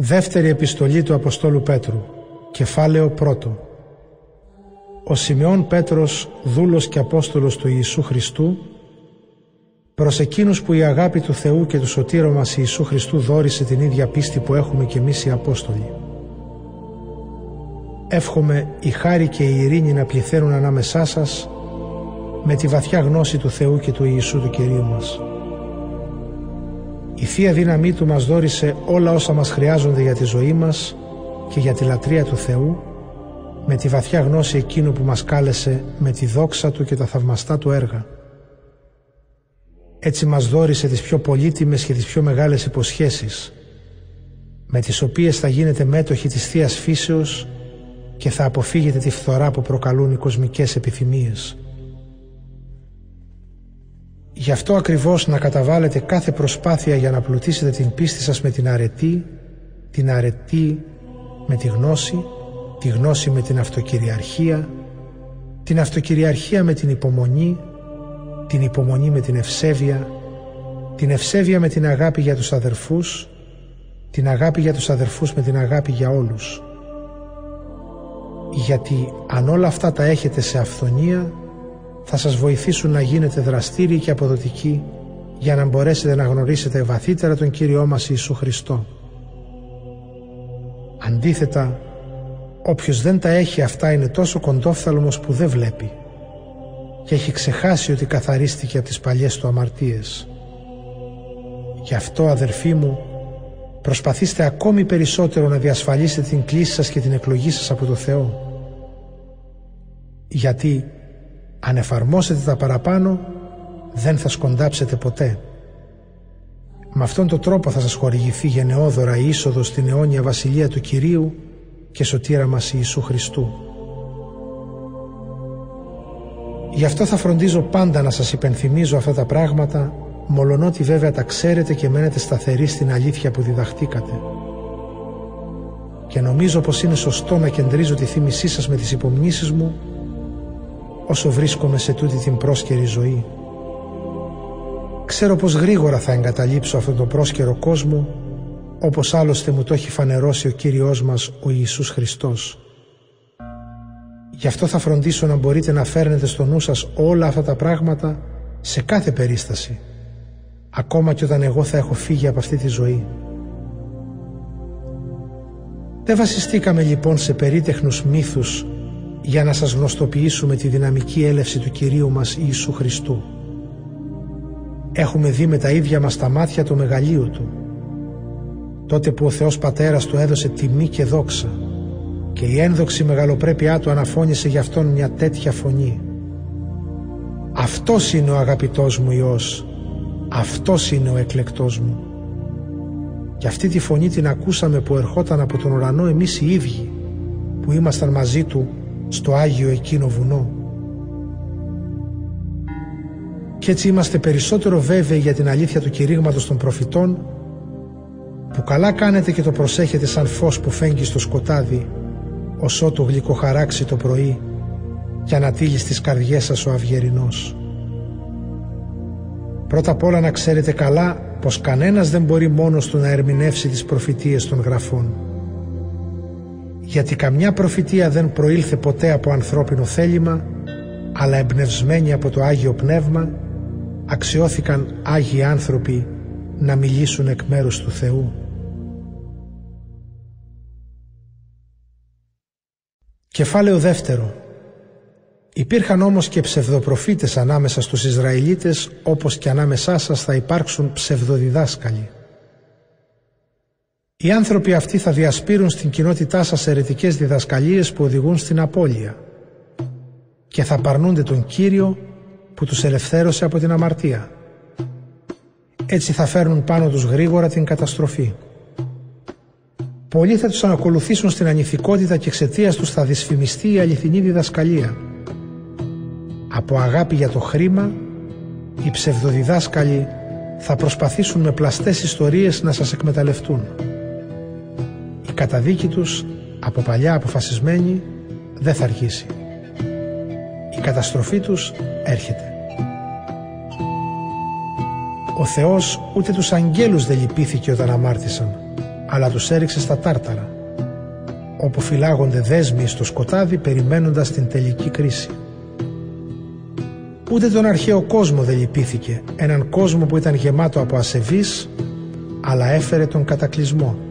Δεύτερη επιστολή του Αποστόλου Πέτρου, κεφάλαιο πρώτο. Ο Σιμεών Πέτρος, δούλος και Απόστολος του Ιησού Χριστού, προς εκείνους που η αγάπη του Θεού και του σωτήρου μας Ιησού Χριστού δόρισε την ίδια πίστη που έχουμε και εμείς οι Απόστολοι. Εύχομαι η χάρη και η ειρήνη να πληθαίνουν ανάμεσά σας με τη βαθιά γνώση του Θεού και του Ιησού του Κυρίου μας. Η Θεία Δύναμή Του μας δόρισε όλα όσα μας χρειάζονται για τη ζωή μας και για τη λατρεία του Θεού με τη βαθιά γνώση εκείνου που μας κάλεσε με τη δόξα Του και τα θαυμαστά Του έργα. Έτσι μας δόρισε τις πιο πολύτιμες και τις πιο μεγάλες υποσχέσεις με τις οποίες θα γίνετε μέτοχοι της Θείας Φύσεως και θα αποφύγετε τη φθορά που προκαλούν οι κοσμικές επιθυμίες. Γι' αυτό ακριβώς να καταβάλλετε κάθε προσπάθεια για να πλουτίσετε την πίστη σας με την αρετή, την αρετή με τη γνώση, τη γνώση με την αυτοκυριαρχία, την αυτοκυριαρχία με την υπομονή, την υπομονή με την ευσέβεια, την ευσέβεια με την αγάπη για τους αδερφούς, την αγάπη για τους αδερφούς με την αγάπη για όλους. Γιατί αν όλα αυτά τα έχετε σε αυθονία, θα σας βοηθήσουν να γίνετε δραστήριοι και αποδοτικοί για να μπορέσετε να γνωρίσετε βαθύτερα τον Κύριό μας Ιησού Χριστό. Αντίθετα, όποιος δεν τα έχει αυτά είναι τόσο κοντόφθαλμος που δεν βλέπει και έχει ξεχάσει ότι καθαρίστηκε από τις παλιές του αμαρτίες. Γι' αυτό αδερφοί μου, προσπαθήστε ακόμη περισσότερο να διασφαλίσετε την κλίση σας και την εκλογή σας από το Θεό. Γιατί αν εφαρμόσετε τα παραπάνω, δεν θα σκοντάψετε ποτέ. Με αυτόν τον τρόπο θα σας χορηγηθεί γενναιόδωρα η είσοδο στην αιώνια βασιλεία του Κυρίου και σωτήρα μας Ιησού Χριστού. Γι' αυτό θα φροντίζω πάντα να σας υπενθυμίζω αυτά τα πράγματα, μολονότι βέβαια τα ξέρετε και μένετε σταθεροί στην αλήθεια που διδαχτήκατε. Και νομίζω πως είναι σωστό να κεντρίζω τη θύμησή σας με τις υπομνήσεις μου όσο βρίσκομαι σε τούτη την πρόσκαιρη ζωή. Ξέρω πως γρήγορα θα εγκαταλείψω αυτόν τον πρόσκαιρο κόσμο όπως άλλωστε μου το έχει φανερώσει ο Κύριος μας ο Ιησούς Χριστός. Γι' αυτό θα φροντίσω να μπορείτε να φέρνετε στο νου σας όλα αυτά τα πράγματα σε κάθε περίσταση, ακόμα και όταν εγώ θα έχω φύγει από αυτή τη ζωή. Δεν βασιστήκαμε λοιπόν σε περίτεχνους μύθους για να σας γνωστοποιήσουμε τη δυναμική έλευση του Κυρίου μας Ιησού Χριστού. Έχουμε δει με τα ίδια μας τα μάτια το μεγαλείο Του. Τότε που ο Θεός Πατέρας Του έδωσε τιμή και δόξα και η ένδοξη μεγαλοπρέπειά Του αναφώνησε για Αυτόν μια τέτοια φωνή. Αυτός είναι ο αγαπητός μου Υιός, Αυτός είναι ο εκλεκτός μου. Και αυτή τη φωνή την ακούσαμε που ερχόταν από τον ουρανό εμείς οι ίδιοι που ήμασταν μαζί Του στο Άγιο εκείνο βουνό. Και έτσι είμαστε περισσότερο βέβαιοι για την αλήθεια του κηρύγματος των προφητών που καλά κάνετε και το προσέχετε σαν φως που φέγγει στο σκοτάδι ως ότου γλυκοχαράξει το πρωί για να τύλει στις καρδιές σας ο αυγερινός. Πρώτα απ' όλα να ξέρετε καλά πως κανένας δεν μπορεί μόνος του να ερμηνεύσει τις προφητείες των γραφών γιατί καμιά προφητεία δεν προήλθε ποτέ από ανθρώπινο θέλημα αλλά εμπνευσμένοι από το Άγιο Πνεύμα αξιώθηκαν Άγιοι άνθρωποι να μιλήσουν εκ μέρους του Θεού. Κεφάλαιο δεύτερο Υπήρχαν όμως και ψευδοπροφήτες ανάμεσα στους Ισραηλίτες όπως και ανάμεσά σας θα υπάρξουν ψευδοδιδάσκαλοι. Οι άνθρωποι αυτοί θα διασπείρουν στην κοινότητά σας αιρετικές διδασκαλίες που οδηγούν στην απώλεια και θα παρνούνται τον Κύριο που τους ελευθέρωσε από την αμαρτία. Έτσι θα φέρνουν πάνω τους γρήγορα την καταστροφή. Πολλοί θα τους ανακολουθήσουν στην ανηθικότητα και εξαιτίας τους θα δυσφημιστεί η αληθινή διδασκαλία. Από αγάπη για το χρήμα, οι ψευδοδιδάσκαλοι θα προσπαθήσουν με πλαστές ιστορίες να σας εκμεταλλευτούν καταδίκη τους από παλιά αποφασισμένη δεν θα αργήσει. Η καταστροφή τους έρχεται. Ο Θεός ούτε τους αγγέλους δεν λυπήθηκε όταν αμάρτησαν, αλλά τους έριξε στα τάρταρα, όπου φυλάγονται δέσμοι στο σκοτάδι περιμένοντας την τελική κρίση. Ούτε τον αρχαίο κόσμο δεν λυπήθηκε, έναν κόσμο που ήταν γεμάτο από ασεβείς, αλλά έφερε τον κατακλυσμό.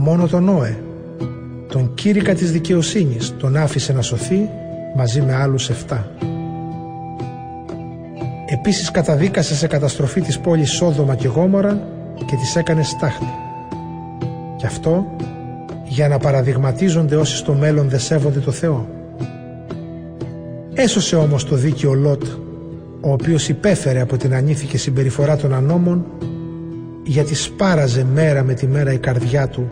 Μόνο τον Νόε, τον κήρυκα της δικαιοσύνης, τον άφησε να σωθεί μαζί με άλλους 7. Επίσης καταδίκασε σε καταστροφή της πόλης Σόδομα και Γόμορα και τις έκανε στάχτη. Και αυτό για να παραδειγματίζονται όσοι στο μέλλον δεν σέβονται το Θεό. Έσωσε όμως το δίκαιο Λότ, ο οποίος υπέφερε από την ανήθικη συμπεριφορά των ανώμων, γιατί σπάραζε μέρα με τη μέρα η καρδιά του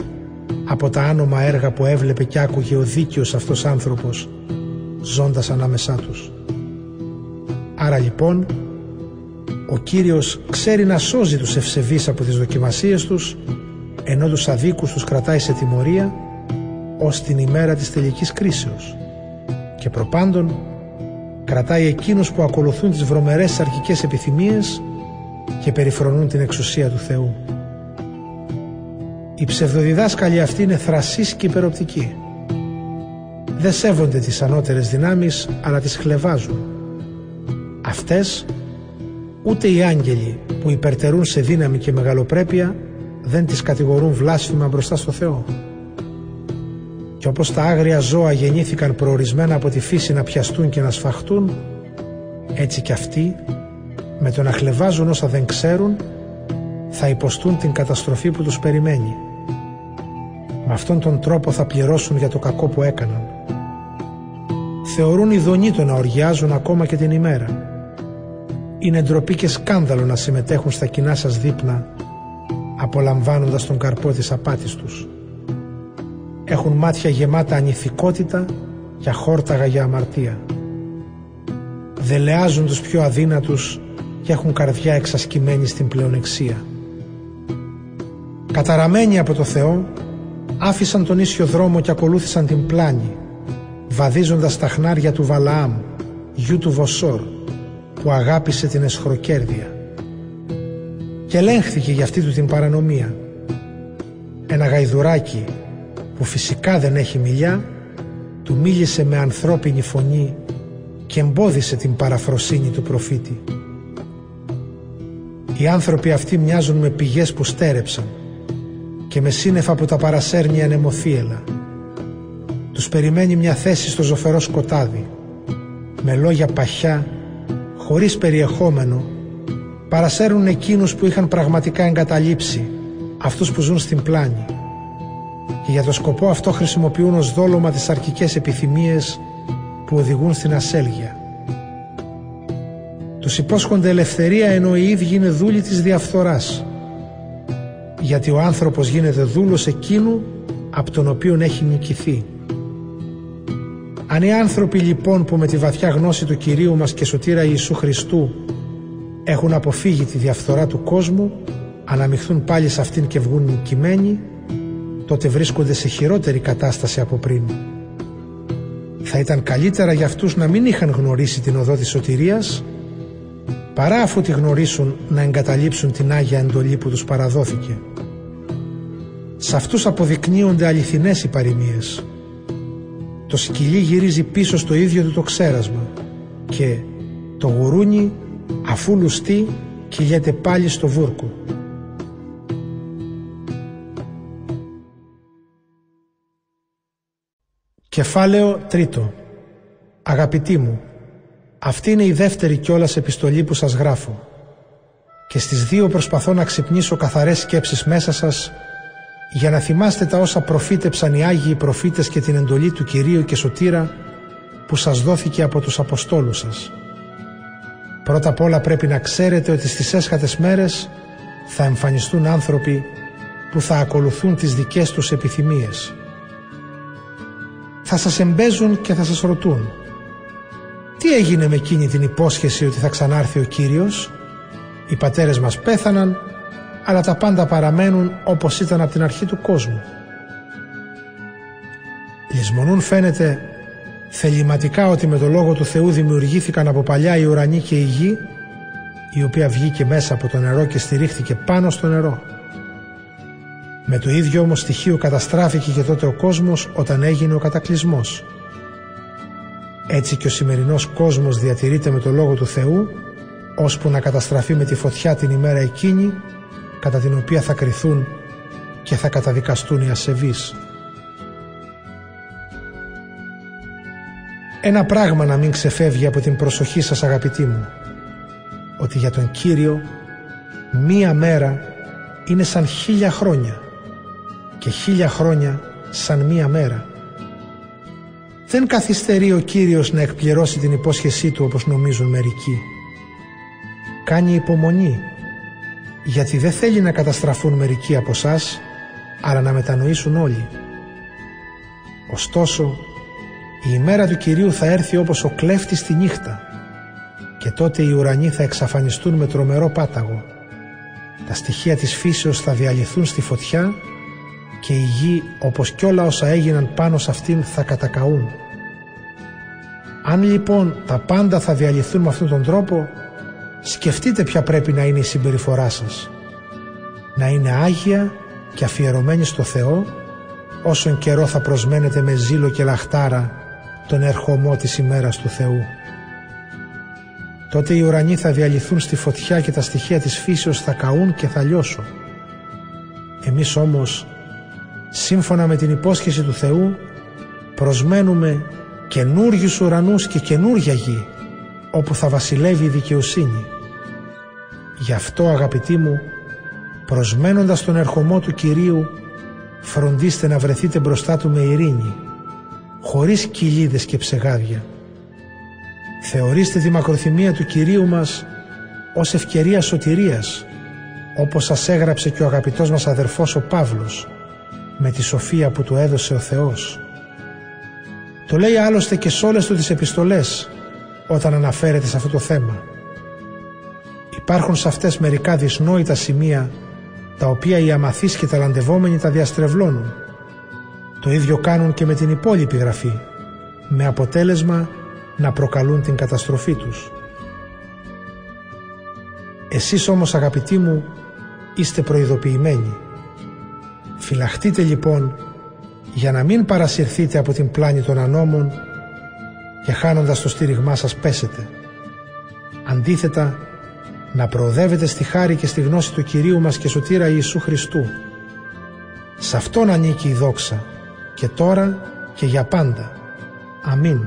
από τα άνομα έργα που έβλεπε και άκουγε ο δίκαιος αυτός άνθρωπος, ζώντας ανάμεσά τους. Άρα λοιπόν, ο Κύριος ξέρει να σώζει τους ευσεβείς από τις δοκιμασίες τους, ενώ τους αδίκους τους κρατάει σε τιμωρία, ως την ημέρα της τελικής κρίσεως. Και προπάντων, κρατάει εκείνους που ακολουθούν τις βρωμερές αρχικές επιθυμίες και περιφρονούν την εξουσία του Θεού. Οι ψευδοδιδάσκαλοι αυτοί είναι θρασείς και υπεροπτικοί. Δεν σέβονται τις ανώτερες δυνάμεις, αλλά τις χλεβάζουν. Αυτές, ούτε οι άγγελοι που υπερτερούν σε δύναμη και μεγαλοπρέπεια, δεν τις κατηγορούν βλάσφημα μπροστά στο Θεό. Και όπως τα άγρια ζώα γεννήθηκαν προορισμένα από τη φύση να πιαστούν και να σφαχτούν, έτσι και αυτοί, με το να χλεβάζουν όσα δεν ξέρουν, θα υποστούν την καταστροφή που τους περιμένει. Με αυτόν τον τρόπο θα πληρώσουν για το κακό που έκαναν. Θεωρούν ειδονή το να οργιάζουν ακόμα και την ημέρα. Είναι ντροπή και σκάνδαλο να συμμετέχουν στα κοινά σας δείπνα απολαμβάνοντας τον καρπό της απάτης τους. Έχουν μάτια γεμάτα ανηθικότητα και αχόρταγα για αμαρτία. Δελεάζουν τους πιο αδύνατους και έχουν καρδιά εξασκημένη στην πλεονεξία. Καταραμένοι από το Θεό, άφησαν τον ίσιο δρόμο και ακολούθησαν την πλάνη, βαδίζοντας τα χνάρια του Βαλαάμ, γιου του Βοσόρ, που αγάπησε την εσχροκέρδεια και ελέγχθηκε για αυτή του την παρανομία. Ένα γαϊδουράκι που φυσικά δεν έχει μιλιά του μίλησε με ανθρώπινη φωνή και εμπόδισε την παραφροσύνη του προφήτη. Οι άνθρωποι αυτοί μοιάζουν με πηγές που στέρεψαν και με σύννεφα που τα παρασέρνει ανεμοθύελα. Τους περιμένει μια θέση στο ζωφερό σκοτάδι με λόγια παχιά χωρίς περιεχόμενο παρασέρουν εκείνους που είχαν πραγματικά εγκαταλείψει, αυτούς που ζουν στην πλάνη. Και για το σκοπό αυτό χρησιμοποιούν ως δόλωμα τις αρκικές επιθυμίες που οδηγούν στην ασέλγεια. Τους υπόσχονται ελευθερία ενώ οι ίδιοι είναι δούλοι της διαφθοράς. Γιατί ο άνθρωπος γίνεται δούλος εκείνου από τον οποίον έχει νικηθεί. Αν οι άνθρωποι λοιπόν που με τη βαθιά γνώση του Κυρίου μας και Σωτήρα Ιησού Χριστού έχουν αποφύγει τη διαφθορά του κόσμου, αναμειχθούν πάλι σε αυτήν και βγουν νικημένοι, τότε βρίσκονται σε χειρότερη κατάσταση από πριν. Θα ήταν καλύτερα για αυτούς να μην είχαν γνωρίσει την οδό της σωτηρίας, παρά αφού τη γνωρίσουν να εγκαταλείψουν την Άγια εντολή που τους παραδόθηκε. Σε αυτούς αποδεικνύονται αληθινές οι παροιμίες. Το σκυλί γυρίζει πίσω στο ίδιο του το ξέρασμα και το γουρούνι αφού λουστεί κυλιέται πάλι στο βούρκο. Κεφάλαιο τρίτο Αγαπητοί μου, αυτή είναι η δεύτερη κιόλας επιστολή που σας γράφω και στις δύο προσπαθώ να ξυπνήσω καθαρές σκέψεις μέσα σας για να θυμάστε τα όσα προφήτεψαν οι Άγιοι προφήτες και την εντολή του Κυρίου και Σωτήρα που σας δόθηκε από τους Αποστόλους σας. Πρώτα απ' όλα πρέπει να ξέρετε ότι στις έσχατες μέρες θα εμφανιστούν άνθρωποι που θα ακολουθούν τις δικές τους επιθυμίες. Θα σας εμπέζουν και θα σας ρωτούν «Τι έγινε με εκείνη την υπόσχεση ότι θα ξανάρθει ο Κύριος» «Οι πατέρες μας πέθαναν, αλλά τα πάντα παραμένουν όπως ήταν από την αρχή του κόσμου». Λυσμονούν φαίνεται θεληματικά ότι με το Λόγο του Θεού δημιουργήθηκαν από παλιά η ουρανή και η γη η οποία βγήκε μέσα από το νερό και στηρίχθηκε πάνω στο νερό. Με το ίδιο όμως στοιχείο καταστράφηκε και τότε ο κόσμος όταν έγινε ο κατακλυσμός. Έτσι και ο σημερινός κόσμος διατηρείται με το Λόγο του Θεού ώσπου να καταστραφεί με τη φωτιά την ημέρα εκείνη κατά την οποία θα κριθούν και θα καταδικαστούν οι ασεβείς. Ένα πράγμα να μην ξεφεύγει από την προσοχή σας αγαπητοί μου ότι για τον Κύριο μία μέρα είναι σαν χίλια χρόνια και χίλια χρόνια σαν μία μέρα. Δεν καθυστερεί ο Κύριος να εκπληρώσει την υπόσχεσή του όπως νομίζουν μερικοί. Κάνει υπομονή γιατί δεν θέλει να καταστραφούν μερικοί από εσάς, αλλά να μετανοήσουν όλοι. Ωστόσο, η ημέρα του Κυρίου θα έρθει όπως ο κλέφτης τη νύχτα και τότε οι ουρανοί θα εξαφανιστούν με τρομερό πάταγο. Τα στοιχεία της φύσεως θα διαλυθούν στη φωτιά και η γη όπως κι όλα όσα έγιναν πάνω σε αυτήν θα κατακαούν. Αν λοιπόν τα πάντα θα διαλυθούν με αυτόν τον τρόπο, σκεφτείτε ποια πρέπει να είναι η συμπεριφορά σας. Να είναι άγια και αφιερωμένη στο Θεό, όσον καιρό θα προσμένετε με ζήλο και λαχτάρα τον ερχομό της ημέρας του Θεού. Τότε οι ουρανοί θα διαλυθούν στη φωτιά και τα στοιχεία της φύσεως θα καούν και θα λιώσουν. Εμείς όμως, σύμφωνα με την υπόσχεση του Θεού, προσμένουμε καινούριους ουρανούς και καινούρια γη, όπου θα βασιλεύει η δικαιοσύνη. Γι' αυτό αγαπητοί μου, προσμένοντας τον ερχομό του Κυρίου, φροντίστε να βρεθείτε μπροστά του με ειρήνη, χωρίς κοιλίδες και ψεγάδια. Θεωρήστε τη μακροθυμία του Κυρίου μας ως ευκαιρία σωτηρίας, όπως σας έγραψε και ο αγαπητός μας αδερφός ο Παύλος, με τη σοφία που του έδωσε ο Θεός. Το λέει άλλωστε και σε όλες του τις επιστολές, όταν αναφέρεται σε αυτό το θέμα. Υπάρχουν σε αυτές μερικά δυσνόητα σημεία, τα οποία οι αμαθείς και ταλαντευόμενοι τα διαστρεβλώνουν. Το ίδιο κάνουν και με την υπόλοιπη γραφή, με αποτέλεσμα να προκαλούν την καταστροφή τους. Εσείς όμως αγαπητοί μου είστε προειδοποιημένοι. Φυλαχτείτε λοιπόν για να μην παρασυρθείτε από την πλάνη των ανώμων και χάνοντας το στήριγμά σας πέσετε. Αντίθετα, να προοδεύετε στη χάρη και στη γνώση του Κυρίου μας και Σωτήρα Ιησού Χριστού. Σε Αυτόν ανήκει η δόξα και τώρα και για πάντα. Αμήν.